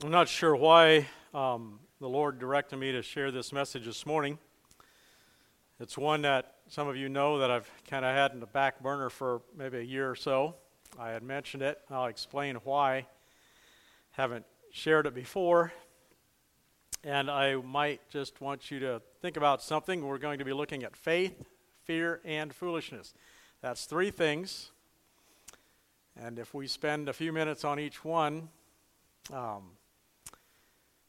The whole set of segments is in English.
I'm not sure why um, the Lord directed me to share this message this morning. It's one that some of you know that I've kind of had in the back burner for maybe a year or so. I had mentioned it. I'll explain why. Haven't shared it before. And I might just want you to think about something. We're going to be looking at faith, fear, and foolishness. That's three things. And if we spend a few minutes on each one, um,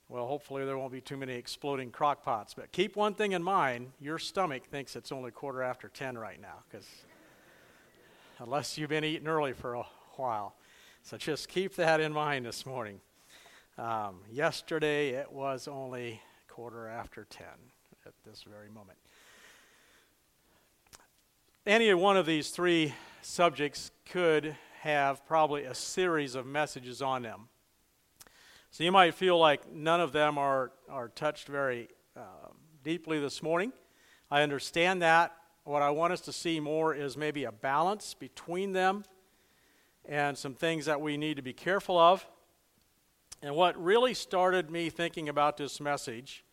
well, hopefully there won't be too many exploding crock pots. But keep one thing in mind your stomach thinks it's only quarter after 10 right now, because unless you've been eating early for a while. So just keep that in mind this morning. Um, yesterday it was only quarter after 10 at this very moment. Any one of these three subjects could have probably a series of messages on them. So you might feel like none of them are, are touched very uh, deeply this morning. I understand that. What I want us to see more is maybe a balance between them and some things that we need to be careful of. And what really started me thinking about this message,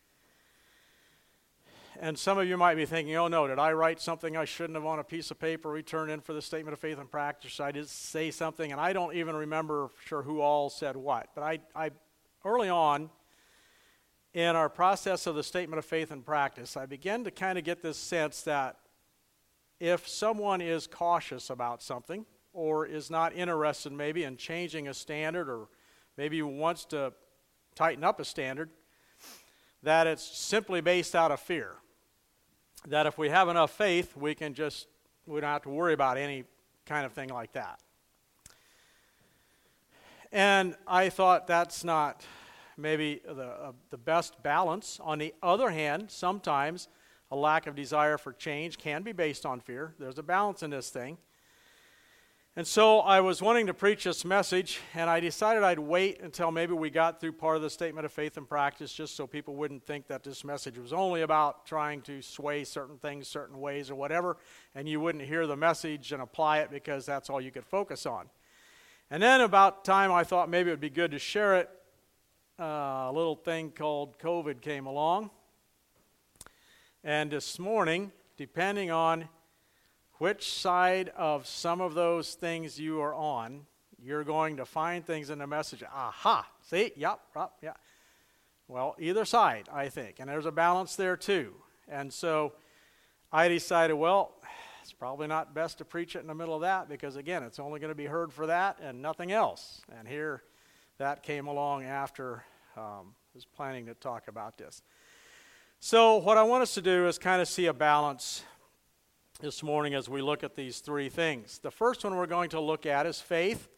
and some of you might be thinking, oh no, did I write something I shouldn't have on a piece of paper we turned in for the statement of faith and practice? I did say something, and I don't even remember sure who all said what. But I, I early on in our process of the statement of faith and practice, I began to kind of get this sense that if someone is cautious about something or is not interested maybe in changing a standard or maybe wants to tighten up a standard, that it's simply based out of fear. That if we have enough faith, we can just, we don't have to worry about any kind of thing like that. And I thought that's not maybe the, uh, the best balance. On the other hand, sometimes a lack of desire for change can be based on fear. There's a balance in this thing. And so I was wanting to preach this message, and I decided I'd wait until maybe we got through part of the statement of faith and practice, just so people wouldn't think that this message was only about trying to sway certain things certain ways or whatever, and you wouldn't hear the message and apply it because that's all you could focus on. And then about time I thought maybe it would be good to share it, uh, a little thing called COVID came along. And this morning, depending on which side of some of those things you are on, you're going to find things in the message. Aha, see, yep, yep, yeah. Well, either side, I think. And there's a balance there too. And so I decided, well, it's probably not best to preach it in the middle of that because, again, it's only going to be heard for that and nothing else. And here, that came along after um, I was planning to talk about this. So, what I want us to do is kind of see a balance this morning as we look at these three things. The first one we're going to look at is faith.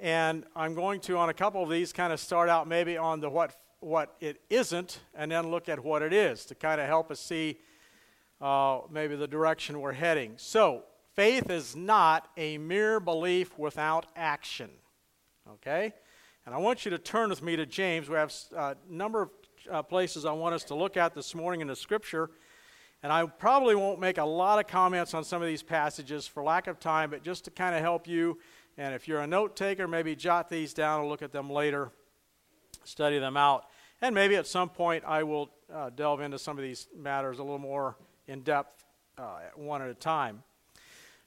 And I'm going to, on a couple of these, kind of start out maybe on the what, what it isn't and then look at what it is to kind of help us see uh, maybe the direction we're heading. So, faith is not a mere belief without action. Okay? And I want you to turn with me to James. We have a uh, number of uh, places I want us to look at this morning in the scripture. And I probably won't make a lot of comments on some of these passages for lack of time, but just to kind of help you. And if you're a note taker, maybe jot these down and look at them later, study them out. And maybe at some point I will uh, delve into some of these matters a little more in depth uh, one at a time.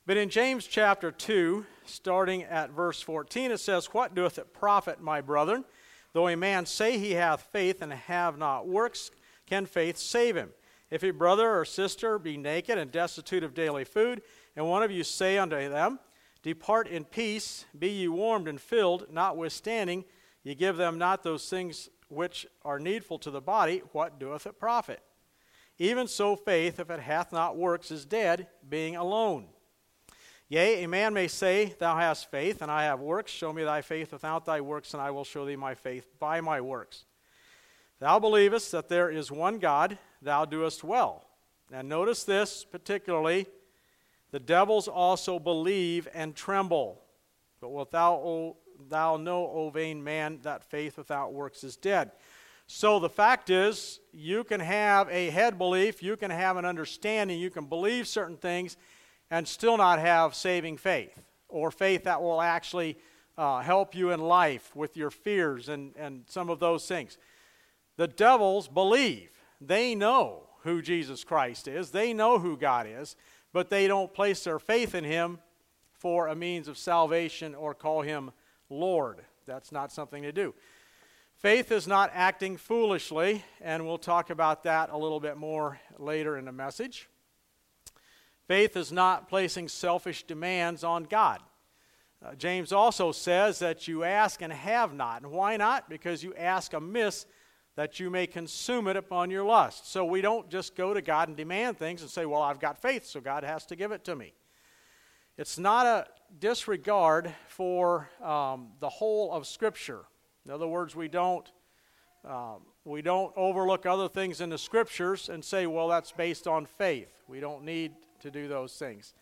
But in James chapter 2, starting at verse 14, it says, What doeth it profit, my brethren, though a man say he hath faith and have not works, can faith save him? If a brother or sister be naked and destitute of daily food, and one of you say unto them, Depart in peace, be ye warmed and filled, notwithstanding ye give them not those things which are needful to the body, what doeth it profit? Even so, faith, if it hath not works, is dead, being alone. Yea, a man may say, Thou hast faith, and I have works. Show me thy faith without thy works, and I will show thee my faith by my works. Thou believest that there is one God, thou doest well. And notice this particularly the devils also believe and tremble. But wilt thou, o, thou know, O vain man, that faith without works is dead? So the fact is, you can have a head belief, you can have an understanding, you can believe certain things, and still not have saving faith, or faith that will actually uh, help you in life with your fears and, and some of those things. The devils believe. They know who Jesus Christ is, they know who God is, but they don't place their faith in Him for a means of salvation or call Him Lord. That's not something to do. Faith is not acting foolishly, and we'll talk about that a little bit more later in the message. Faith is not placing selfish demands on God. Uh, James also says that you ask and have not. And why not? Because you ask amiss that you may consume it upon your lust. So we don't just go to God and demand things and say, Well, I've got faith, so God has to give it to me. It's not a disregard for um, the whole of Scripture. In other words, we don't. Um, we don't overlook other things in the scriptures and say, well, that's based on faith. We don't need to do those things.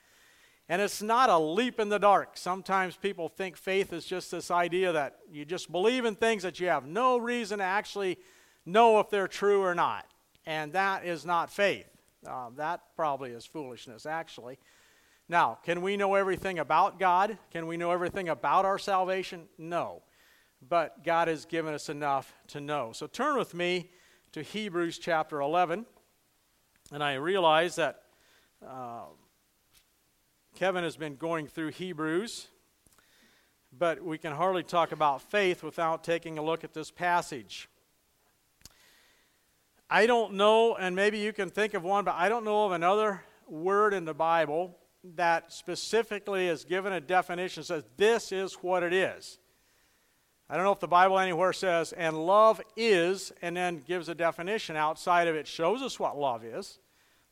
And it's not a leap in the dark. Sometimes people think faith is just this idea that you just believe in things that you have no reason to actually know if they're true or not. And that is not faith. Uh, that probably is foolishness, actually. Now, can we know everything about God? Can we know everything about our salvation? No. But God has given us enough to know. So turn with me to Hebrews chapter 11. And I realize that. Uh, Kevin has been going through Hebrews, but we can hardly talk about faith without taking a look at this passage. I don't know, and maybe you can think of one, but I don't know of another word in the Bible that specifically is given a definition says this is what it is. I don't know if the Bible anywhere says, and love is, and then gives a definition outside of it, shows us what love is.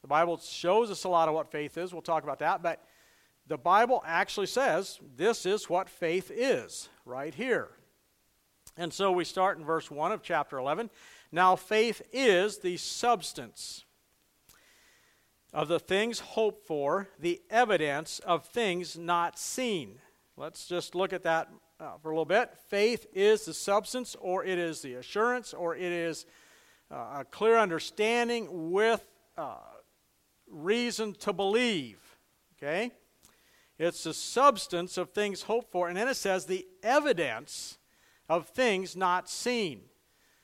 The Bible shows us a lot of what faith is. We'll talk about that. But the Bible actually says this is what faith is, right here. And so we start in verse 1 of chapter 11. Now, faith is the substance of the things hoped for, the evidence of things not seen. Let's just look at that uh, for a little bit. Faith is the substance, or it is the assurance, or it is uh, a clear understanding with uh, reason to believe. Okay? It's the substance of things hoped for. And then it says the evidence of things not seen.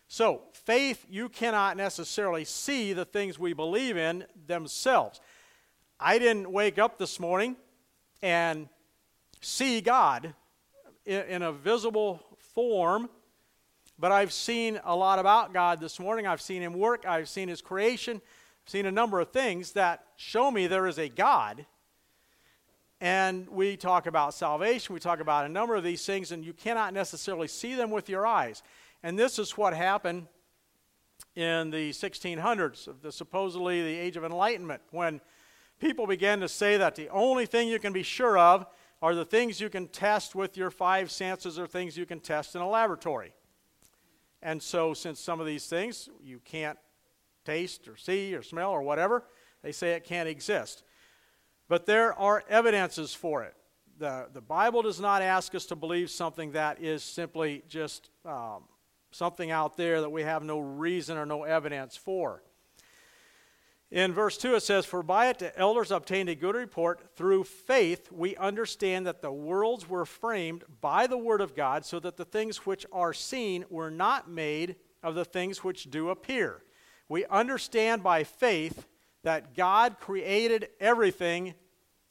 So, faith, you cannot necessarily see the things we believe in themselves. I didn't wake up this morning and see God in, a visible form, but I've seen a lot about God this morning. I've seen Him work, I've seen His creation, I've seen a number of things that show me there is a God and we talk about salvation, we talk about a number of these things, and you cannot necessarily see them with your eyes. And this is what happened in the 1600s, the, supposedly the Age of Enlightenment, when people began to say that the only thing you can be sure of are the things you can test with your five senses or things you can test in a laboratory. And so, since some of these things you can't taste or see or smell or whatever, they say it can't exist. But there are evidences for it. The, the Bible does not ask us to believe something that is simply just um, something out there that we have no reason or no evidence for. In verse 2, it says, For by it the elders obtained a good report. Through faith, we understand that the worlds were framed by the word of God, so that the things which are seen were not made of the things which do appear. We understand by faith that God created everything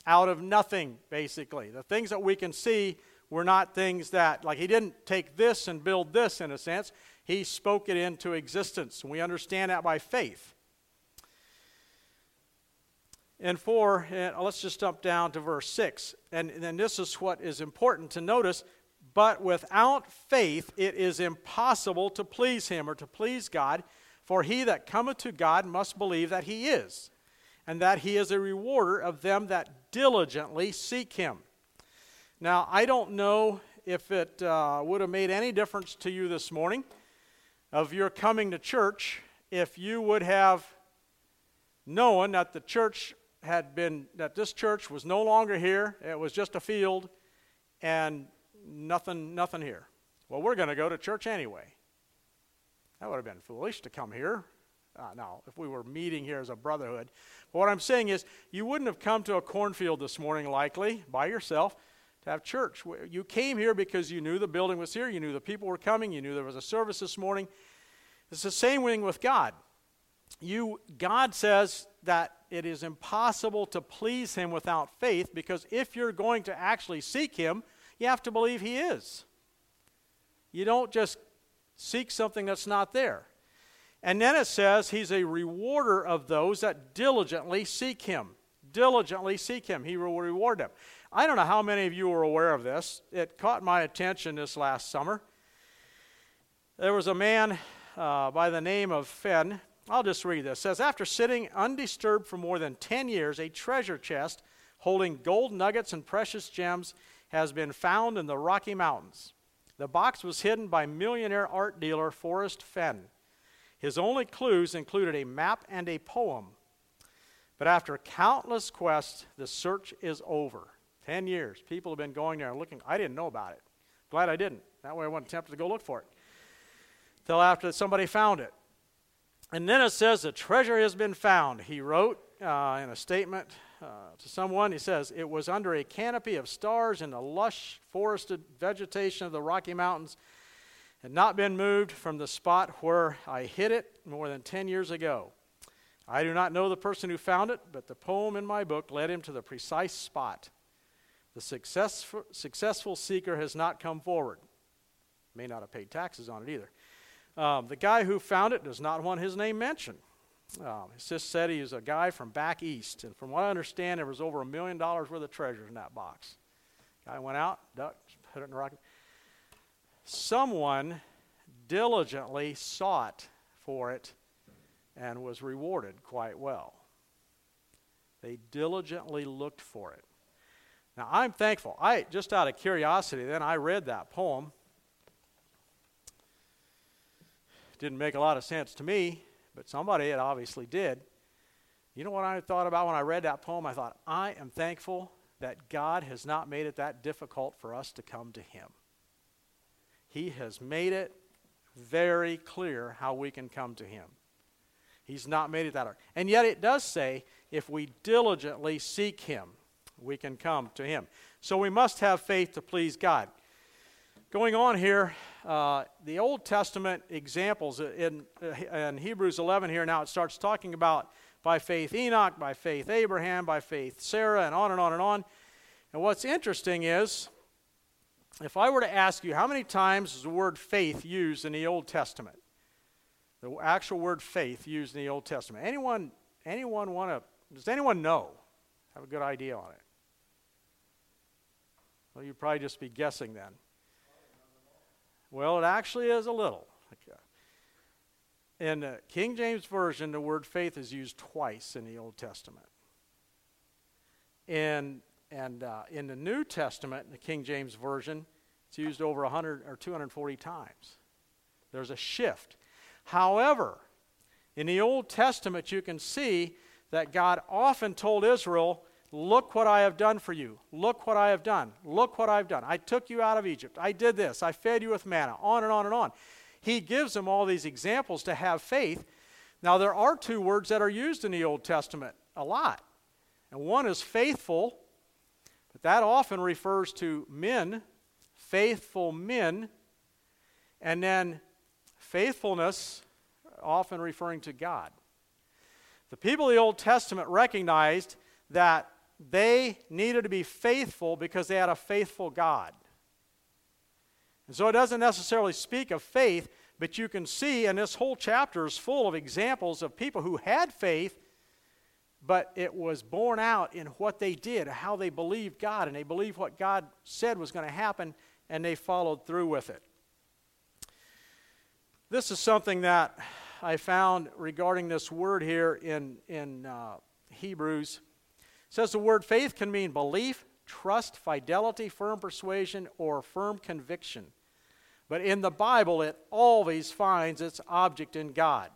out of nothing, basically. The things that we can see were not things that, like, He didn't take this and build this in a sense. He spoke it into existence. We understand that by faith. And four, and let's just jump down to verse six. And then this is what is important to notice. But without faith, it is impossible to please him or to please God. For he that cometh to God must believe that he is, and that he is a rewarder of them that diligently seek him. Now, I don't know if it uh, would have made any difference to you this morning of your coming to church if you would have known that the church had been, that this church was no longer here, it was just a field, and nothing, nothing here. Well, we're going to go to church anyway. That would have been foolish to come here. Uh, now, if we were meeting here as a brotherhood. But what I'm saying is, you wouldn't have come to a cornfield this morning, likely, by yourself, to have church. You came here because you knew the building was here, you knew the people were coming, you knew there was a service this morning. It's the same thing with God. You, God says that it is impossible to please Him without faith because if you're going to actually seek Him, you have to believe He is. You don't just seek something that's not there. And then it says He's a rewarder of those that diligently seek Him. Diligently seek Him. He will reward them. I don't know how many of you are aware of this. It caught my attention this last summer. There was a man uh, by the name of Fenn. I'll just read this. It says, After sitting undisturbed for more than 10 years, a treasure chest holding gold nuggets and precious gems has been found in the Rocky Mountains. The box was hidden by millionaire art dealer Forrest Fenn. His only clues included a map and a poem. But after countless quests, the search is over. Ten years. People have been going there looking. I didn't know about it. Glad I didn't. That way I wasn't tempted to go look for it. Till after somebody found it. And then it says, The treasure has been found. He wrote uh, in a statement uh, to someone, he says, It was under a canopy of stars in the lush forested vegetation of the Rocky Mountains, had not been moved from the spot where I hid it more than 10 years ago. I do not know the person who found it, but the poem in my book led him to the precise spot. The successful, successful seeker has not come forward. May not have paid taxes on it either. Um, the guy who found it does not want his name mentioned. Um, it's just said he's a guy from back east. And from what I understand, there was over a million dollars worth of treasures in that box. Guy went out, ducked, put it in the rocket. Someone diligently sought for it and was rewarded quite well. They diligently looked for it. Now, I'm thankful. I just out of curiosity, then I read that poem. Didn't make a lot of sense to me, but somebody it obviously did. You know what I thought about when I read that poem? I thought, I am thankful that God has not made it that difficult for us to come to Him. He has made it very clear how we can come to Him. He's not made it that hard. And yet it does say, if we diligently seek Him we can come to Him. So we must have faith to please God. Going on here, uh, the Old Testament examples in, in Hebrews 11 here now, it starts talking about by faith Enoch, by faith Abraham, by faith Sarah, and on and on and on. And what's interesting is, if I were to ask you how many times is the word faith used in the Old Testament? The actual word faith used in the Old Testament. Anyone, anyone want to, does anyone know? Have a good idea on it. Well, you'd probably just be guessing then. Well, it actually is a little. In the King James Version, the word faith is used twice in the Old Testament. In, and uh, in the New Testament, in the King James Version, it's used over 100 or 240 times. There's a shift. However, in the Old Testament, you can see that God often told Israel, Look what I have done for you. Look what I have done. Look what I've done. I took you out of Egypt. I did this. I fed you with manna. On and on and on. He gives them all these examples to have faith. Now, there are two words that are used in the Old Testament a lot. And one is faithful, but that often refers to men, faithful men. And then faithfulness, often referring to God. The people of the Old Testament recognized that they needed to be faithful because they had a faithful God. And so it doesn't necessarily speak of faith, but you can see, and this whole chapter is full of examples of people who had faith, but it was borne out in what they did, how they believed God, and they believed what God said was going to happen, and they followed through with it. This is something that I found regarding this word here in, in uh, Hebrews says the word faith can mean belief, trust, fidelity, firm persuasion, or firm conviction. But in the Bible, it always finds its object in God.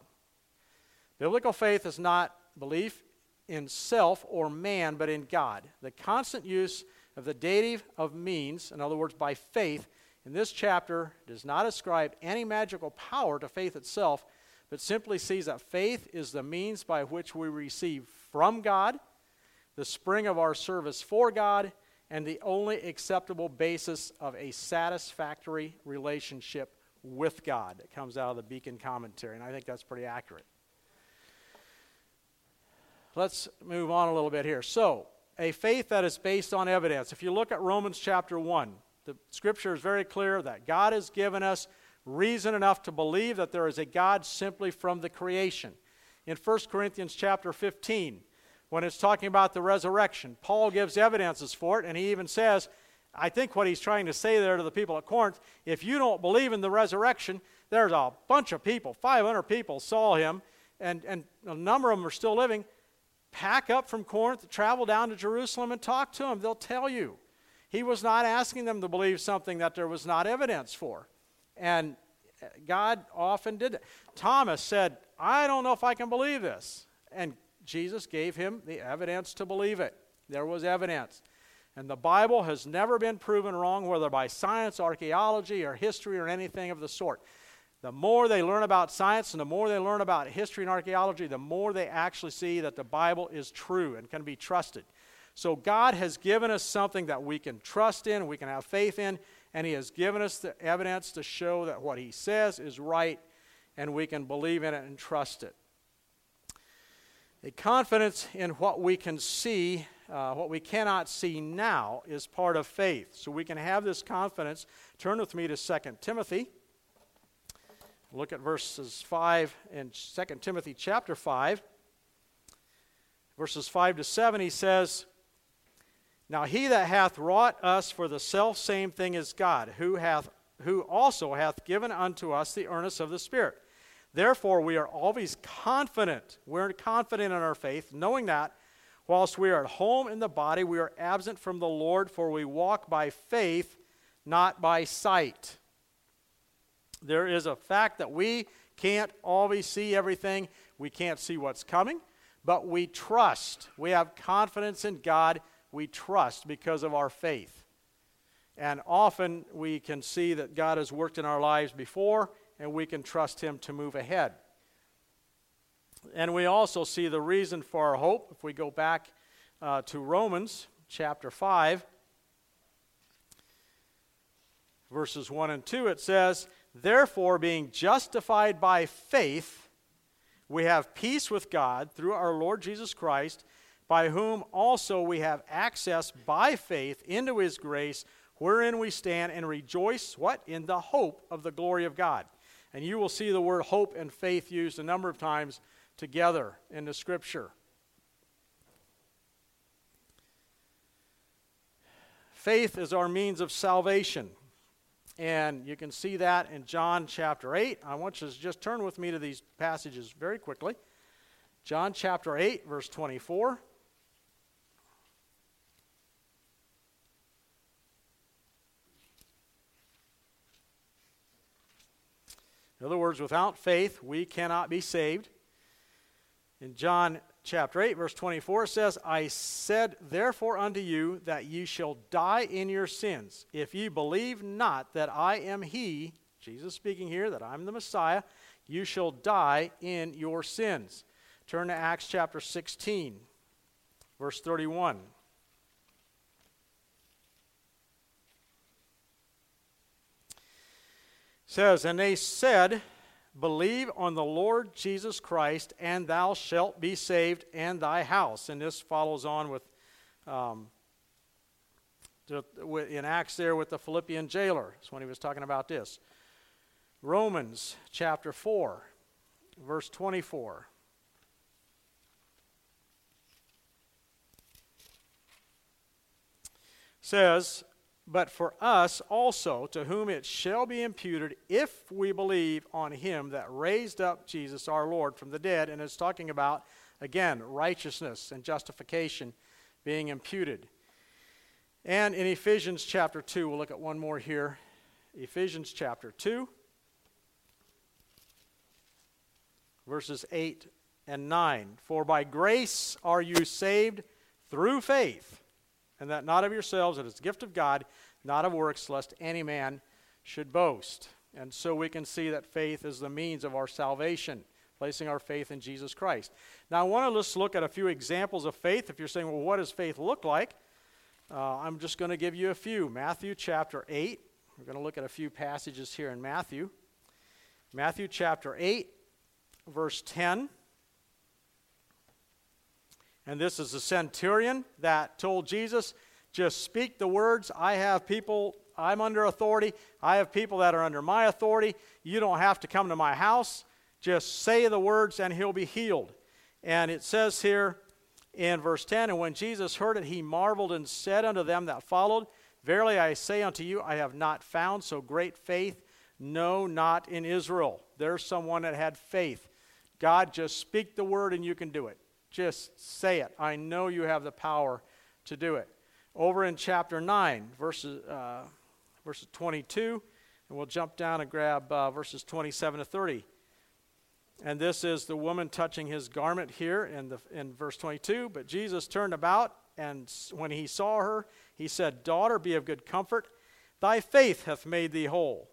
Biblical faith is not belief in self or man, but in God. The constant use of the dative of means, in other words, by faith, in this chapter does not ascribe any magical power to faith itself, but simply sees that faith is the means by which we receive from God the spring of our service for God, and the only acceptable basis of a satisfactory relationship with God. It comes out of the Beacon commentary, and I think that's pretty accurate. Let's move on a little bit here. So, a faith that is based on evidence. If you look at Romans chapter 1, the scripture is very clear that God has given us reason enough to believe that there is a God simply from the creation. In 1 Corinthians chapter 15, when it's talking about the resurrection, Paul gives evidences for it, and he even says, I think what he's trying to say there to the people at Corinth, if you don't believe in the resurrection, there's a bunch of people, 500 people saw him, and, and a number of them are still living pack up from Corinth, travel down to Jerusalem, and talk to them. They'll tell you. He was not asking them to believe something that there was not evidence for. And uh, God often did it. Thomas said, I don't know if I can believe this. And Jesus gave him the evidence to believe it. There was evidence. And the Bible has never been proven wrong, whether by science, archaeology, or history, or anything of the sort. The more they learn about science and the more they learn about history and archaeology, the more they actually see that the Bible is true and can be trusted. So God has given us something that we can trust in, we can have faith in, and He has given us the evidence to show that what He says is right and we can believe in it and trust it. A confidence in what we can see, uh, what we cannot see now, is part of faith. So we can have this confidence. Turn with me to 2 Timothy. Look at verses 5 in 2 Timothy chapter 5. Verses 5 to 7, he says, Now he that hath wrought us for the self same thing is God, who hath who also hath given unto us the earnest of the Spirit. Therefore, we are always confident. We're confident in our faith, knowing that whilst we are at home in the body, we are absent from the Lord, for we walk by faith, not by sight. There is a fact that we can't always see everything, we can't see what's coming, but we trust. We have confidence in God. We trust because of our faith. And often we can see that God has worked in our lives before, and we can trust Him to move ahead. And we also see the reason for our hope. If we go back uh, to Romans chapter 5, verses 1 and 2, it says, Therefore, being justified by faith, we have peace with God through our Lord Jesus Christ, by whom also we have access by faith into his grace, wherein we stand and rejoice what? In the hope of the glory of God. And you will see the word hope and faith used a number of times together in the scripture. Faith is our means of salvation. And you can see that in John chapter 8. I want you to just turn with me to these passages very quickly. John chapter 8, verse 24. In other words, without faith, we cannot be saved. In John chapter 8, verse 24 says, I said therefore unto you that ye shall die in your sins, if ye believe not that I am he, Jesus speaking here, that I'm the Messiah, you shall die in your sins. Turn to Acts chapter 16, verse 31. Says, And they said, Believe on the Lord Jesus Christ, and thou shalt be saved, and thy house. And this follows on with, um, in Acts there with the Philippian jailer. That's when he was talking about this. Romans chapter 4, verse 24. says, but for us also, to whom it shall be imputed if we believe on him that raised up Jesus our Lord from the dead. And it's talking about, again, righteousness and justification being imputed. And in Ephesians chapter 2, we'll look at one more here. Ephesians chapter 2, verses 8 and 9. For by grace are you saved through faith and that not of yourselves, it is the gift of God, not of works, lest any man should boast. And so we can see that faith is the means of our salvation, placing our faith in Jesus Christ. Now, I want to just look at a few examples of faith. If you're saying, well, what does faith look like? Uh, I'm just going to give you a few. Matthew chapter 8. We're going to look at a few passages here in Matthew. Matthew chapter 8, verse 10. And this is the centurion that told Jesus, just speak the words. I have people, I'm under authority. I have people that are under my authority. You don't have to come to my house. Just say the words and he'll be healed. And it says here in verse 10 And when Jesus heard it, he marveled and said unto them that followed, Verily I say unto you, I have not found so great faith, no, not in Israel. There's someone that had faith. God, just speak the word and you can do it. Just say it. I know you have the power to do it. Over in chapter 9, verses, uh, verses 22, and we'll jump down and grab uh, verses 27 to 30. And this is the woman touching his garment here in, the, in verse 22. But Jesus turned about, and when he saw her, he said, Daughter, be of good comfort. Thy faith hath made thee whole.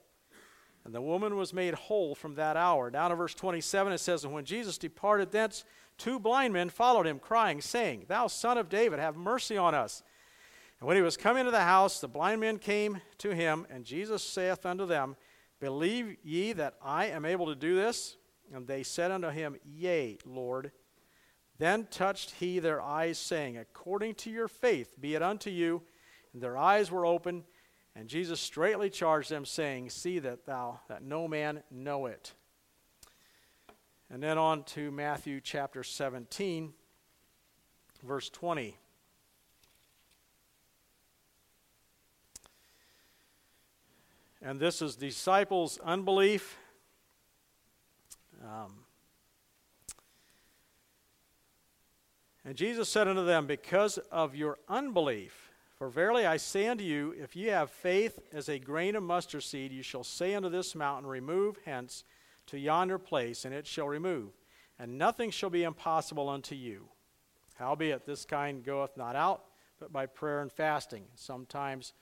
And the woman was made whole from that hour. Down to verse 27, it says, And when Jesus departed thence, two blind men followed him, crying, saying, Thou son of David, have mercy on us. And when he was come into the house, the blind men came to him, and Jesus saith unto them, Believe ye that I am able to do this? And they said unto him, Yea, Lord. Then touched he their eyes, saying, According to your faith be it unto you. And their eyes were open, and Jesus straightly charged them, saying, See that thou that no man know it. And then on to Matthew chapter 17, verse 20. And this is disciples' unbelief um, and Jesus said unto them, Because of your unbelief, for verily I say unto you, if ye have faith as a grain of mustard seed, you shall say unto this mountain, Remove hence to yonder place, and it shall remove, and nothing shall be impossible unto you. Howbeit, this kind goeth not out, but by prayer and fasting. Sometimes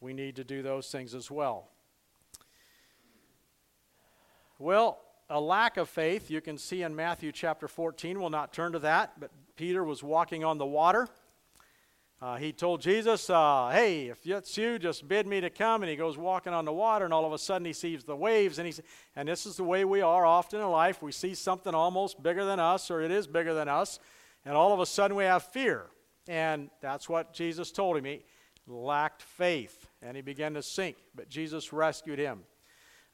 we need to do those things as well. Well, a lack of faith, you can see in Matthew chapter 14. We'll not turn to that, but Peter was walking on the water. Uh, he told Jesus, uh, Hey, if it's you, just bid me to come. And he goes walking on the water, and all of a sudden he sees the waves. And, he's, and this is the way we are often in life. We see something almost bigger than us, or it is bigger than us, and all of a sudden we have fear. And that's what Jesus told him. He lacked faith, and he began to sink, but Jesus rescued him.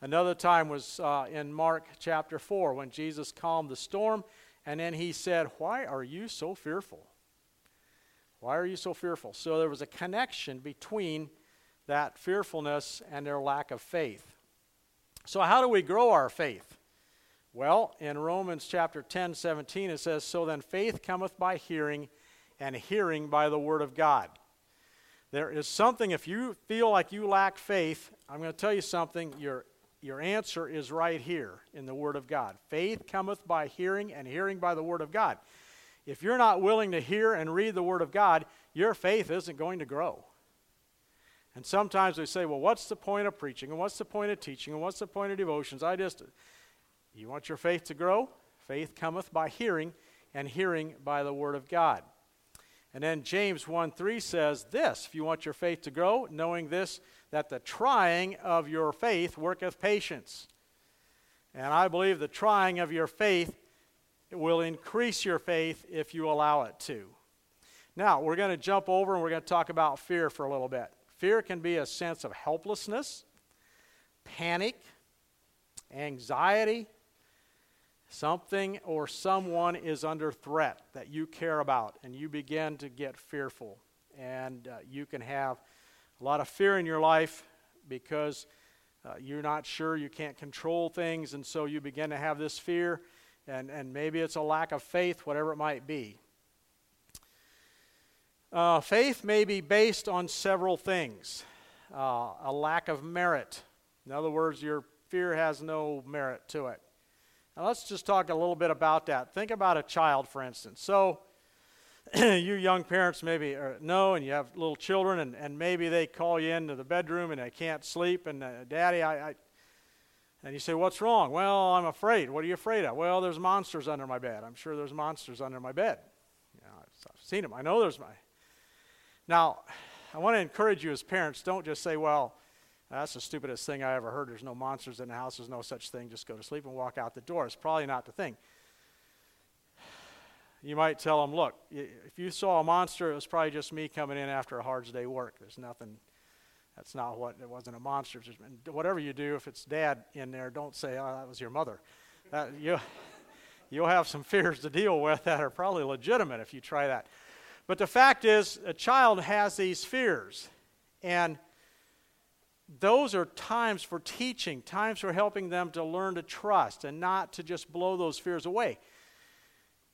Another time was uh, in Mark chapter 4 when Jesus calmed the storm, and then he said, Why are you so fearful? Why are you so fearful? So there was a connection between that fearfulness and their lack of faith. So, how do we grow our faith? Well, in Romans chapter 10, 17, it says, So then faith cometh by hearing, and hearing by the word of God. There is something, if you feel like you lack faith, I'm going to tell you something, you're your answer is right here in the Word of God. Faith cometh by hearing, and hearing by the Word of God. If you're not willing to hear and read the Word of God, your faith isn't going to grow. And sometimes we say, well, what's the point of preaching? And what's the point of teaching? And what's the point of devotions? I just, you want your faith to grow? Faith cometh by hearing, and hearing by the Word of God. And then James 1 3 says this if you want your faith to grow, knowing this, that the trying of your faith worketh patience. And I believe the trying of your faith will increase your faith if you allow it to. Now, we're going to jump over and we're going to talk about fear for a little bit. Fear can be a sense of helplessness, panic, anxiety. Something or someone is under threat that you care about, and you begin to get fearful. And uh, you can have a lot of fear in your life because uh, you're not sure, you can't control things, and so you begin to have this fear, and, and maybe it's a lack of faith, whatever it might be. Uh, faith may be based on several things uh, a lack of merit. In other words, your fear has no merit to it. Now, let's just talk a little bit about that. Think about a child, for instance. So, you young parents maybe know and you have little children and, and maybe they call you into the bedroom and they can't sleep and uh, daddy I, I and you say what's wrong well i'm afraid what are you afraid of well there's monsters under my bed i'm sure there's monsters under my bed you know, i've, I've seen them i know there's my now I want to encourage you as parents don't just say, well, that's the stupidest thing I ever heard. There's no monsters in the house. There's no such thing. Just go to sleep and walk out the door. It's probably not the thing. You might tell them, look, if you saw a monster, it was probably just me coming in after a hard day's work. There's nothing, that's not what, it wasn't a monster. Whatever you do, if it's dad in there, don't say, oh, that was your mother. That, you, you'll have some fears to deal with that are probably legitimate if you try that. But the fact is, a child has these fears. And those are times for teaching, times for helping them to learn to trust and not to just blow those fears away.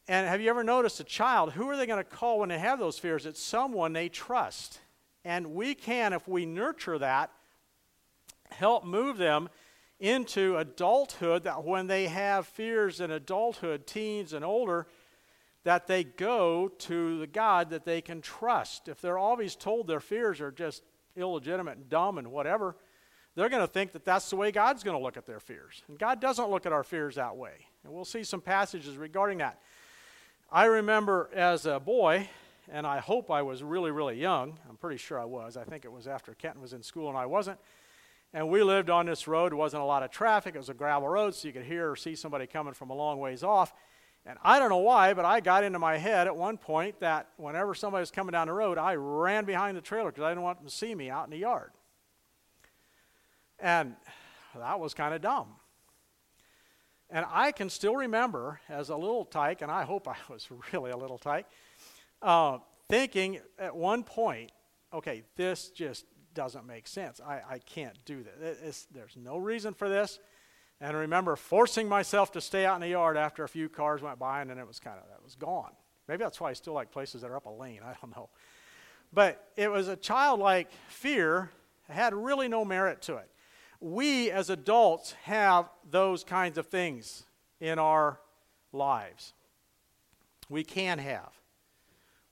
And have you ever noticed a child, who are they going to call when they have those fears? It's someone they trust. And we can, if we nurture that, help move them into adulthood that when they have fears in adulthood, teens and older, that they go to the God that they can trust. If they're always told their fears are just illegitimate and dumb and whatever, they're going to think that that's the way God's going to look at their fears. And God doesn't look at our fears that way. And we'll see some passages regarding that. I remember as a boy, and I hope I was really, really young. I'm pretty sure I was. I think it was after Kenton was in school and I wasn't. And we lived on this road. There wasn't a lot of traffic. It was a gravel road, so you could hear or see somebody coming from a long ways off. And I don't know why, but I got into my head at one point that whenever somebody was coming down the road, I ran behind the trailer because I didn't want them to see me out in the yard. And that was kind of dumb. And I can still remember as a little tyke, and I hope I was really a little tyke, uh, thinking at one point, okay, this just doesn't make sense. I, I can't do this. there's no reason for this. And I remember forcing myself to stay out in the yard after a few cars went by, and then it was kind of that was gone. Maybe that's why I still like places that are up a lane. I don't know. But it was a childlike fear, it had really no merit to it. We as adults have those kinds of things in our lives. We can have.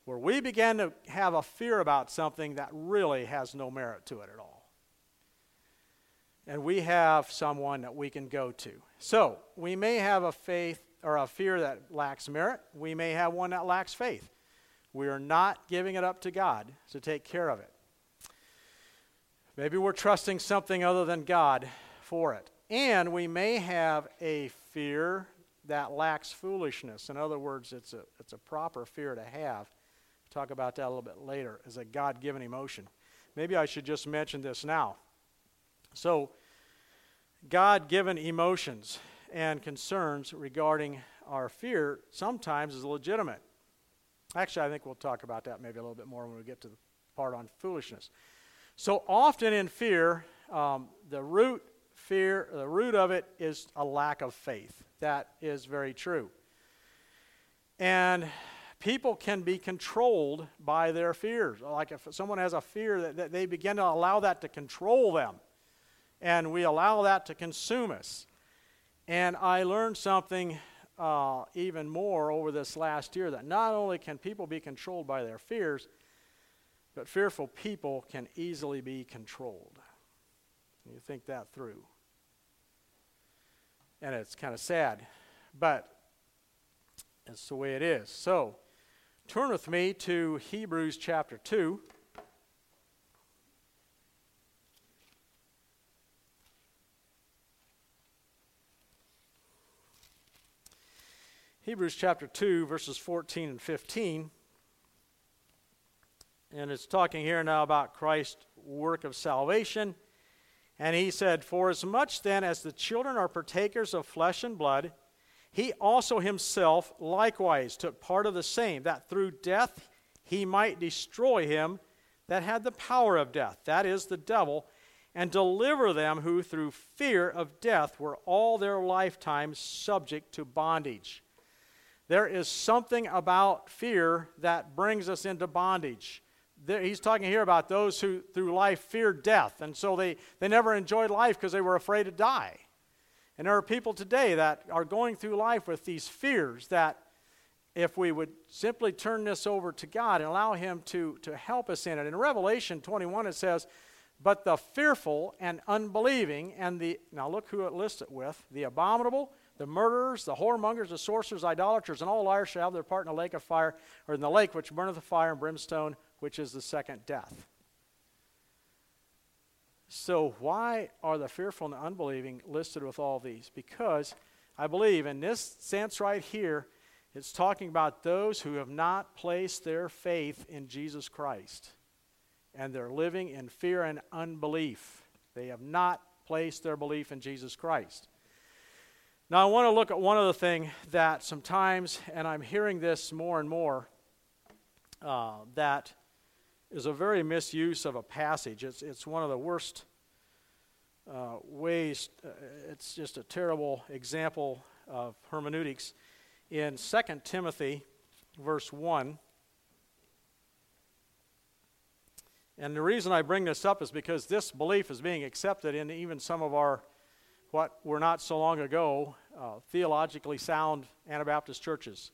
Where we begin to have a fear about something that really has no merit to it at all and we have someone that we can go to. So, we may have a faith or a fear that lacks merit. We may have one that lacks faith. We are not giving it up to God to take care of it. Maybe we're trusting something other than God for it. And we may have a fear that lacks foolishness. In other words, it's a, it's a proper fear to have. Talk about that a little bit later as a God given emotion. Maybe I should just mention this now. So, God given emotions and concerns regarding our fear sometimes is legitimate. Actually, I think we'll talk about that maybe a little bit more when we get to the part on foolishness. So often in fear, um, the root fear, the root of it is a lack of faith. That is very true. And people can be controlled by their fears. Like if someone has a fear, that, that they begin to allow that to control them and we allow that to consume us. And I learned something uh, even more over this last year that not only can people be controlled by their fears, but fearful people can easily be controlled. You think that through. And it's kind of sad, but it's the way it is. So, turn with me to Hebrews chapter 2. Hebrews chapter 2, verses 14 and 15. And it's talking here now about Christ's work of salvation. And he said, For as much then as the children are partakers of flesh and blood, he also himself likewise took part of the same, that through death he might destroy him that had the power of death, that is, the devil, and deliver them who through fear of death were all their lifetime subject to bondage. There is something about fear that brings us into bondage. He's talking here about those who through life feared death, and so they, they never enjoyed life because they were afraid to die. And there are people today that are going through life with these fears that if we would simply turn this over to God and allow Him to, to help us in it. In Revelation 21, it says, But the fearful and unbelieving, and the, now look who it lists it with, the abominable, the murderers, the whoremongers, the sorcerers, idolaters, and all liars shall have their part in the lake of fire, or in the lake which burneth the fire and brimstone, which is the second death. So, why are the fearful and the unbelieving listed with all these? Because I believe in this sense right here, it's talking about those who have not placed their faith in Jesus Christ and they're living in fear and unbelief. They have not placed their belief in Jesus Christ. Now, I want to look at one other thing that sometimes, and I'm hearing this more and more, uh, that is a very misuse of a passage. It's, it's one of the worst uh, ways, uh, it's just a terrible example of hermeneutics. In 2 Timothy, verse 1, and the reason I bring this up is because this belief is being accepted in even some of our, what were not so long ago, uh, theologically sound Anabaptist churches.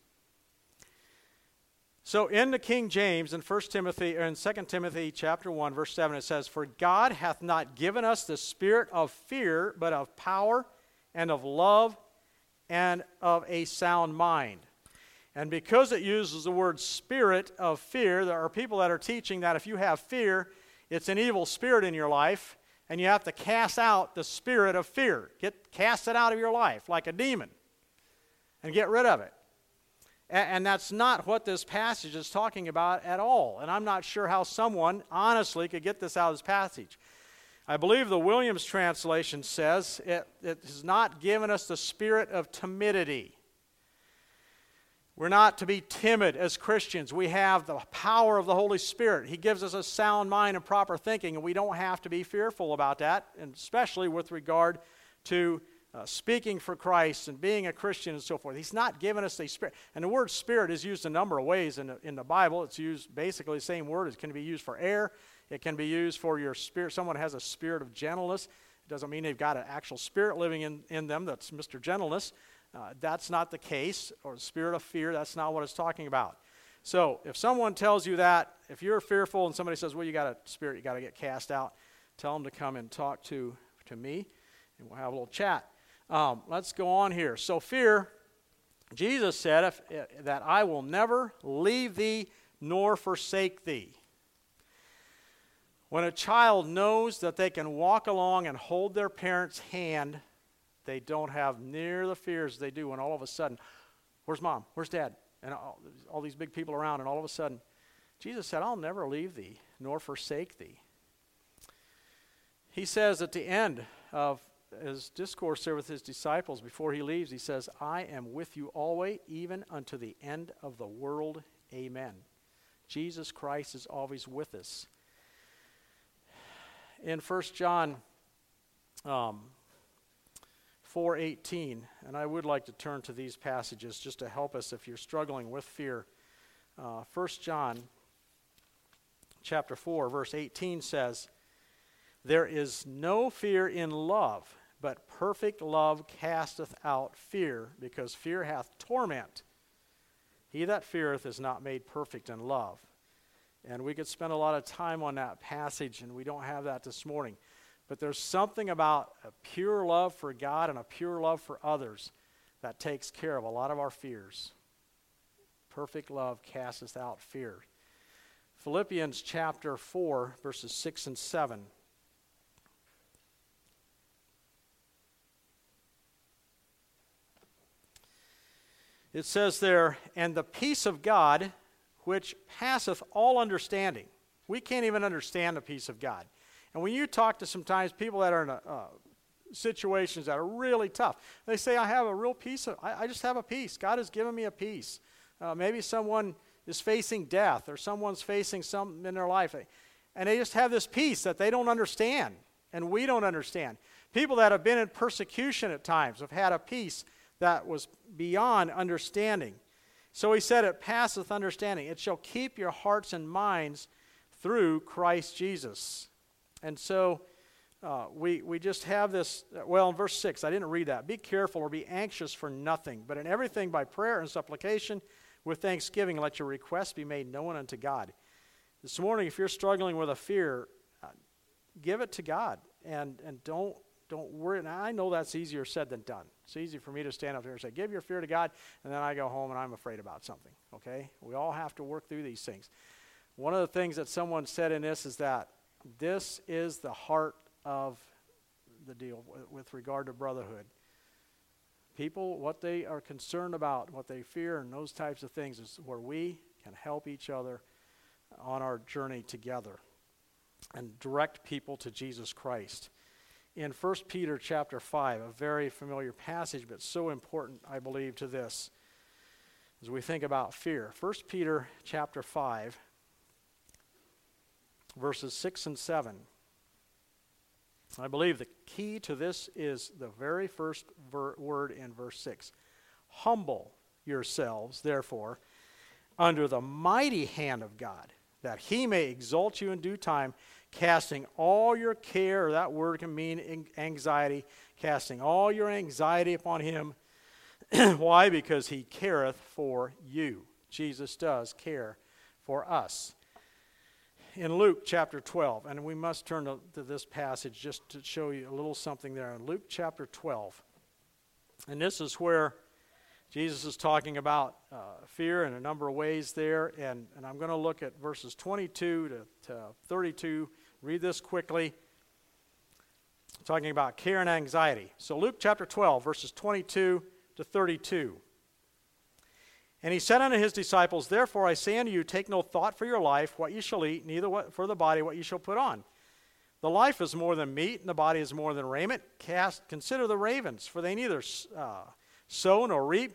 So in the King James in 1 Timothy or in 2 Timothy chapter 1 verse 7 it says for God hath not given us the spirit of fear but of power and of love and of a sound mind. And because it uses the word spirit of fear there are people that are teaching that if you have fear it's an evil spirit in your life and you have to cast out the spirit of fear. Get cast it out of your life like a demon and get rid of it. And that's not what this passage is talking about at all. And I'm not sure how someone honestly could get this out of this passage. I believe the Williams translation says it, it has not given us the spirit of timidity. We're not to be timid as Christians. We have the power of the Holy Spirit. He gives us a sound mind and proper thinking, and we don't have to be fearful about that, and especially with regard to uh, speaking for Christ and being a Christian and so forth. He's not given us a spirit. And the word spirit is used a number of ways in the, in the Bible. It's used basically the same word. It can be used for air, it can be used for your spirit. Someone has a spirit of gentleness. It doesn't mean they've got an actual spirit living in, in them that's Mr. Gentleness. Uh, that's not the case. Or spirit of fear, that's not what it's talking about. So if someone tells you that, if you're fearful and somebody says, well, you got a spirit, you got to get cast out, tell them to come and talk to, to me, and we'll have a little chat. Um, let's go on here. So, fear, Jesus said if, eh, that I will never leave thee nor forsake thee. When a child knows that they can walk along and hold their parent's hand, they don't have near the fears they do when all of a sudden, where's mom? Where's dad? And all, all these big people around, and all of a sudden, Jesus said, I'll never leave thee nor forsake thee. He says at the end of his discourse there with his disciples before he leaves, he says, I am with you always, even unto the end of the world. Amen. Jesus Christ is always with us. In 1 John um, 4.18, and I would like to turn to these passages just to help us if you're struggling with fear. Uh, 1 John chapter 4, verse 18 says, There is no fear in love but perfect love casteth out fear, because fear hath torment. He that feareth is not made perfect in love. And we could spend a lot of time on that passage, and we don't have that this morning. But there's something about a pure love for God and a pure love for others that takes care of a lot of our fears. Perfect love casteth out fear. Philippians chapter 4, verses 6 and 7. It says there, and the peace of God, which passeth all understanding. We can't even understand the peace of God. And when you talk to sometimes people that are in a, uh, situations that are really tough, they say, I have a real peace. Of, I, I just have a peace. God has given me a peace. Uh, maybe someone is facing death or someone's facing something in their life. And they just have this peace that they don't understand and we don't understand. People that have been in persecution at times have had a peace that was beyond understanding. So he said, It passeth understanding. It shall keep your hearts and minds through Christ Jesus. And so uh, we, we just have this. Well, in verse 6, I didn't read that. Be careful or be anxious for nothing, but in everything by prayer and supplication with thanksgiving, let your requests be made known unto God. This morning, if you're struggling with a fear, uh, give it to God and, and don't don't worry. Now, I know that's easier said than done. It's easy for me to stand up there and say, Give your fear to God, and then I go home and I'm afraid about something. Okay? We all have to work through these things. One of the things that someone said in this is that this is the heart of the deal with regard to brotherhood. People, what they are concerned about, what they fear, and those types of things is where we can help each other on our journey together and direct people to Jesus Christ. In 1 Peter chapter 5, a very familiar passage, but so important, I believe, to this as we think about fear. 1 Peter chapter 5, verses 6 and 7. I believe the key to this is the very first ver- word in verse 6. Humble yourselves, therefore, under the mighty hand of God, that he may exalt you in due time, casting all your care, that word can mean anxiety, casting all your anxiety upon him. Why? Because he careth for you. Jesus does care for us in Luke chapter 12, and we must turn to, to, this passage just to show you a little something there. In Luke chapter 12, and this is where Jesus is talking about uh, fear in a number of ways there, and, and I'm going to look at verses 22 to, to 32. Read this quickly. Talking about care and anxiety. So, Luke chapter 12, verses 22 to 32. And he said unto his disciples, Therefore I say unto you, take no thought for your life, what you shall eat, neither for the body, what you shall put on. The life is more than meat, and the body is more than raiment. Cast, consider the ravens, for they neither uh, sow nor reap,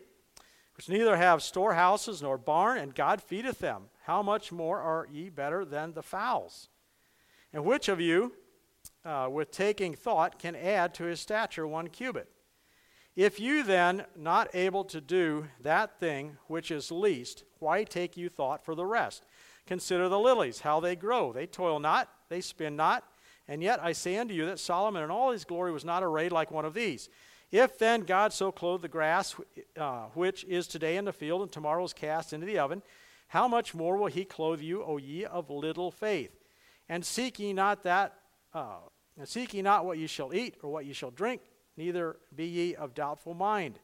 which neither have storehouses nor barn, and God feedeth them. How much more are ye better than the fowls? And which of you, uh, with taking thought, can add to his stature one cubit? If you then, not able to do that thing which is least, why take you thought for the rest? Consider the lilies, how they grow. They toil not, they spin not. And yet I say unto you that Solomon in all his glory was not arrayed like one of these. If then God so clothe the grass, uh, which is today in the field and tomorrow is cast into the oven, how much more will he clothe you, O ye of little faith? And seek ye not that, uh, and seek ye not what ye shall eat or what ye shall drink neither be ye of doubtful mind.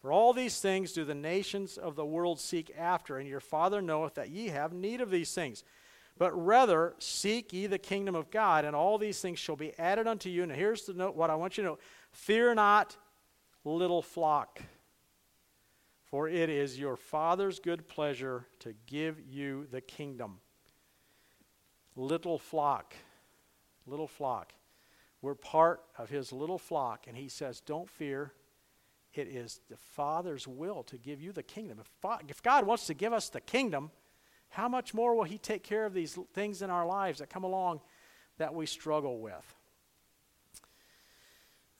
For all these things do the nations of the world seek after, and your Father knoweth that ye have need of these things. But rather seek ye the kingdom of God, and all these things shall be added unto you. And here's the note what I want you to know Fear not, little flock, for it is your Father's good pleasure to give you the kingdom. Little flock, little flock. We're part of his little flock, and he says, Don't fear. It is the Father's will to give you the kingdom. If, God wants to give us the kingdom, how much more will he take care of these things in our lives that come along that we struggle with?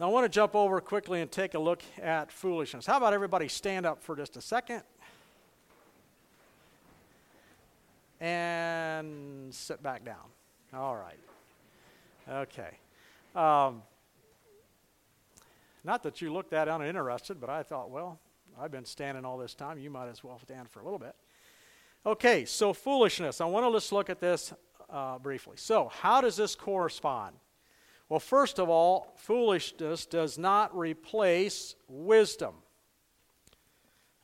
Now, I want to jump over quickly and take a look at foolishness. How about everybody stand up for just a second? And sit back down. All right. Okay. Um, not that you look that uninterested, but I thought, well, I've been standing all this time. You might as well stand for a little bit. Okay, so foolishness. I want to just look at this uh, briefly. So, how does this correspond? Well, first of all, foolishness does not replace wisdom.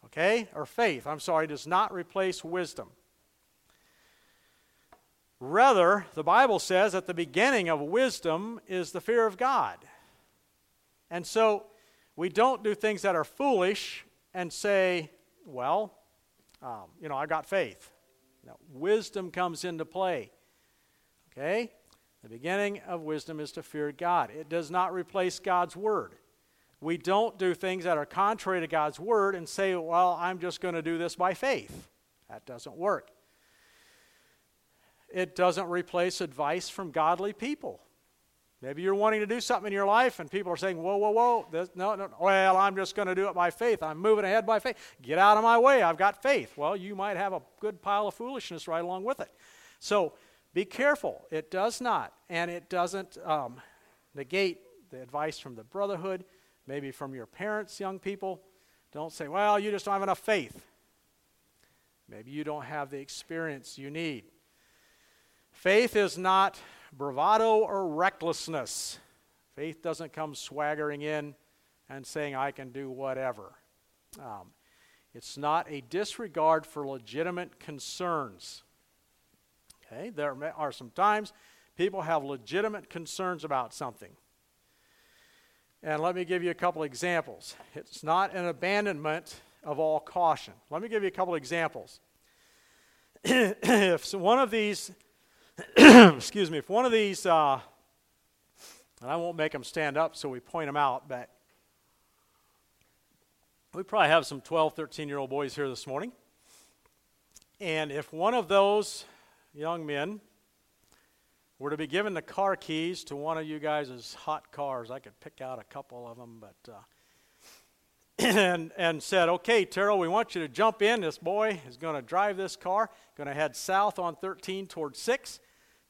Okay? Or faith, I'm sorry, does not replace wisdom. Rather, the Bible says that the beginning of wisdom is the fear of God. And so we don't do things that are foolish and say, well, um, you know, I got faith. Now, wisdom comes into play. Okay? The beginning of wisdom is to fear God. It does not replace God's word. We don't do things that are contrary to God's word and say, well, I'm just going to do this by faith. That doesn't work. It doesn't replace advice from godly people. Maybe you're wanting to do something in your life and people are saying, whoa, whoa, whoa, this, no, no, well, I'm just going to do it by faith. I'm moving ahead by faith. Get out of my way. I've got faith. Well, you might have a good pile of foolishness right along with it. So be careful. It does not, and it doesn't um, negate the advice from the brotherhood, maybe from your parents, young people. Don't say, well, you just don't have enough faith. Maybe you don't have the experience you need. Faith is not bravado or recklessness. Faith doesn't come swaggering in and saying, I can do whatever. Um, it's not a disregard for legitimate concerns. Okay, there are some times People have legitimate concerns about something. And let me give you a couple examples. It's not an abandonment of all caution. Let me give you a couple examples. if one of these, excuse me, if one of these, uh, and I won't make them stand up so we point them out, but we probably have some 12, 13 year old boys here this morning. And if one of those young men were to be given the car keys to one of you guys' hot cars, I could pick out a couple of them, but. Uh, and, and said, Okay, Terrell, we want you to jump in. This boy is going to drive this car, going to head south on 13 towards 6.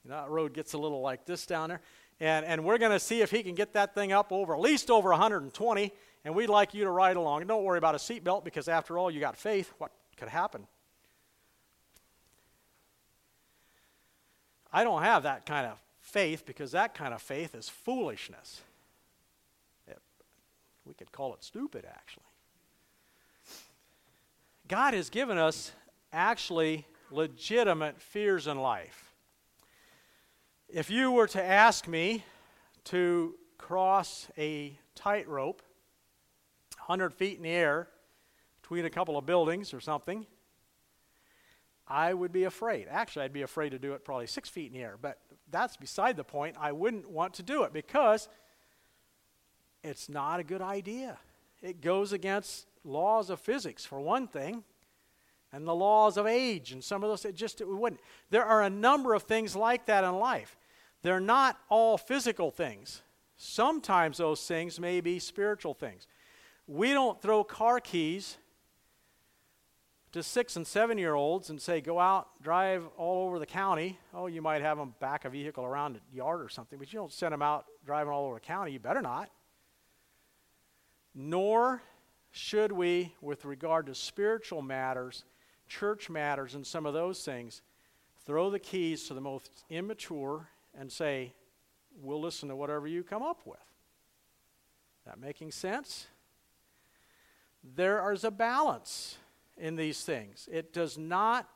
You know, that road gets a little like this down there. And, and we're going to see if he can get that thing up over, at least over 120. And we'd like you to ride along. And don't worry about a seatbelt because, after all, you got faith. What could happen? I don't have that kind of faith because that kind of faith is foolishness. We could call it stupid, actually. God has given us actually legitimate fears in life. If you were to ask me to cross a tightrope 100 feet in the air between a couple of buildings or something, I would be afraid. Actually, I'd be afraid to do it probably six feet in the air, but that's beside the point. I wouldn't want to do it because it's not a good idea. It goes against laws of physics, for one thing, and the laws of age, and some of those. It just it wouldn't. There are a number of things like that in life. They're not all physical things. Sometimes those things may be spiritual things. We don't throw car keys to six and seven year olds and say, go out, drive all over the county. Oh, you might have them back a vehicle around a yard or something, but you don't send them out driving all over the county. You better not nor should we, with regard to spiritual matters, church matters, and some of those things, throw the keys to the most immature and say, We'll listen to whatever you come up with. That making sense? There is a balance in these things. It does not,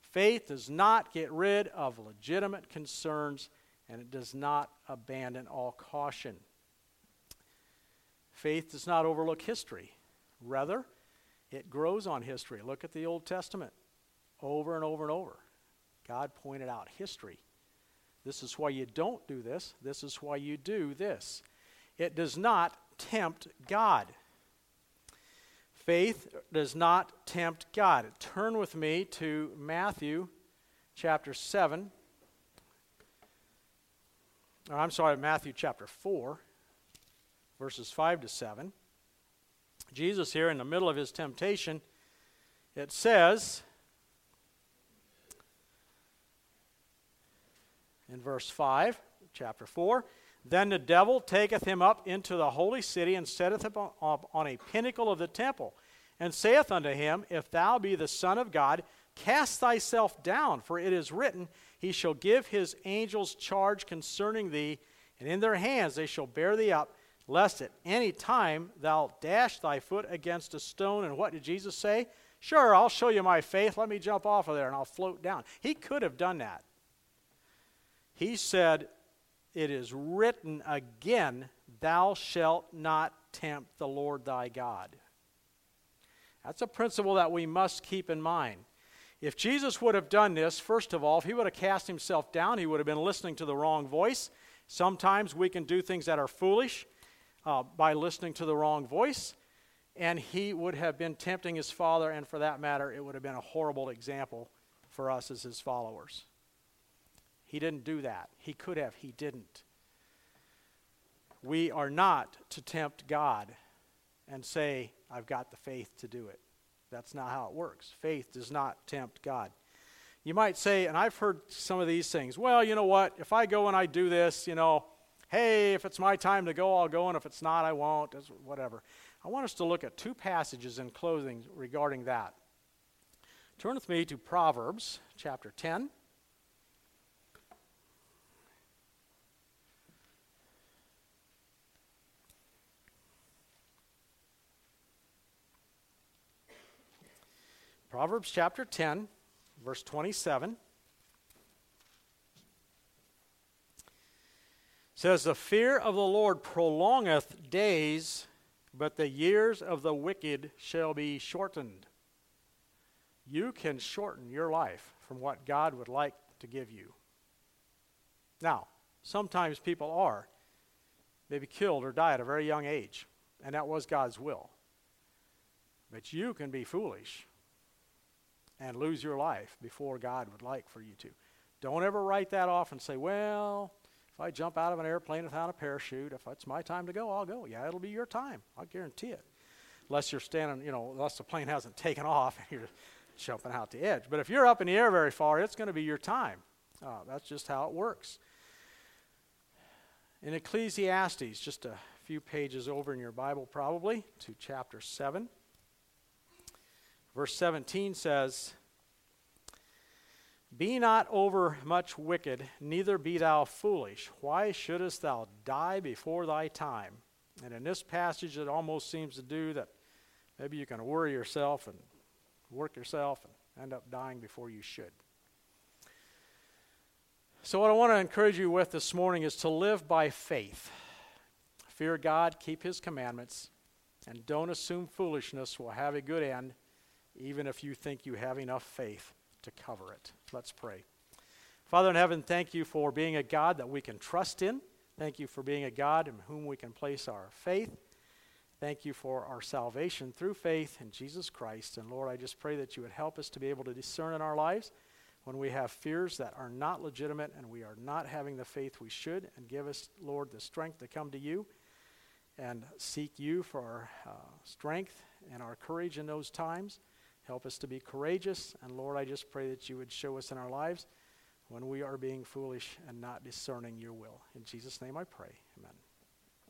faith does not get rid of legitimate concerns, and it does not abandon all caution. Faith does not overlook history. Rather, it grows on history. Look at the Old Testament over and over and over. God pointed out history. This is why you don't do this. This is why you do this. It does not tempt God. Faith does not tempt God. Turn with me to Matthew chapter 7. Or I'm sorry, Matthew chapter 4 verses 5 to 7. Jesus, here in the middle of his temptation, it says in verse 5, chapter 4 Then the devil taketh him up into the holy city and setteth him up on a pinnacle of the temple, and saith unto him, If thou be the Son of God, cast thyself down, for it is written, He shall give his angels charge concerning thee, and in their hands they shall bear thee up lest at any time thou dash thy foot against a stone. And what did Jesus say? Sure, I'll show you my faith. Let me jump off of there and I'll float down. He could have done that. He said, It is written again, Thou shalt not tempt the Lord thy God. That's a principle that we must keep in mind. If Jesus would have done this, first of all, if he would have cast himself down, he would have been listening to the wrong voice. Sometimes we can do things that are foolish uh, by listening to the wrong voice, and he would have been tempting his father, and for that matter, it would have been a horrible example for us as his followers. He didn't do that. He could have, he didn't. We are not to tempt God and say, I've got the faith to do it. That's not how it works. Faith does not tempt God. You might say, and I've heard some of these things, well, you know what? If I go and I do this, you know, hey, if it's my time to go, I'll go, and if it's not, I won't, whatever. I want us to look at two passages in closing regarding that. Turn with me to Proverbs chapter 10. Proverbs chapter 10, verse 27. says, The fear of the Lord prolongeth days, but the years of the wicked shall be shortened. You can shorten your life from what God would like to give you. Now, sometimes people are maybe killed or die at a very young age, and that was God's will. But you can be foolish and lose your life before God would like for you to. Don't ever write that off and say, well, if I jump out of an airplane without a parachute, if it's my time to go, I'll go. Yeah, it'll be your time. I guarantee it. Unless you're standing, you know, unless the plane hasn't taken off and you're jumping out the edge. But if you're up in the air very far, it's going to be your time. Uh, that's just how it works. In Ecclesiastes, just a few pages over in your Bible, probably, to chapter 7. Verse 17 says, Be not over much wicked, neither be thou foolish. Why shouldest thou die before thy time? And in this passage, it almost seems to do that maybe you can worry yourself and work yourself and end up dying before you should. So, what I want to encourage you with this morning is to live by faith. Fear God, keep His commandments, and don't assume foolishness will have a good end, even if you think you have enough faith to cover it. Let's pray. Father in heaven, thank you for being a God that we can trust in. Thank you for being a God in whom we can place our faith. Thank you for our salvation through faith in Jesus Christ. And Lord, I just pray that you would help us to be able to discern in our lives when we have fears that are not legitimate and we are not having the faith we should, and give us, Lord, the strength to come to you and seek you for our uh, strength and our courage in those times. Help us to be courageous, and Lord, I just pray that you would show us in our lives when we are being foolish and not discerning your will. In Jesus' name I pray. Amen.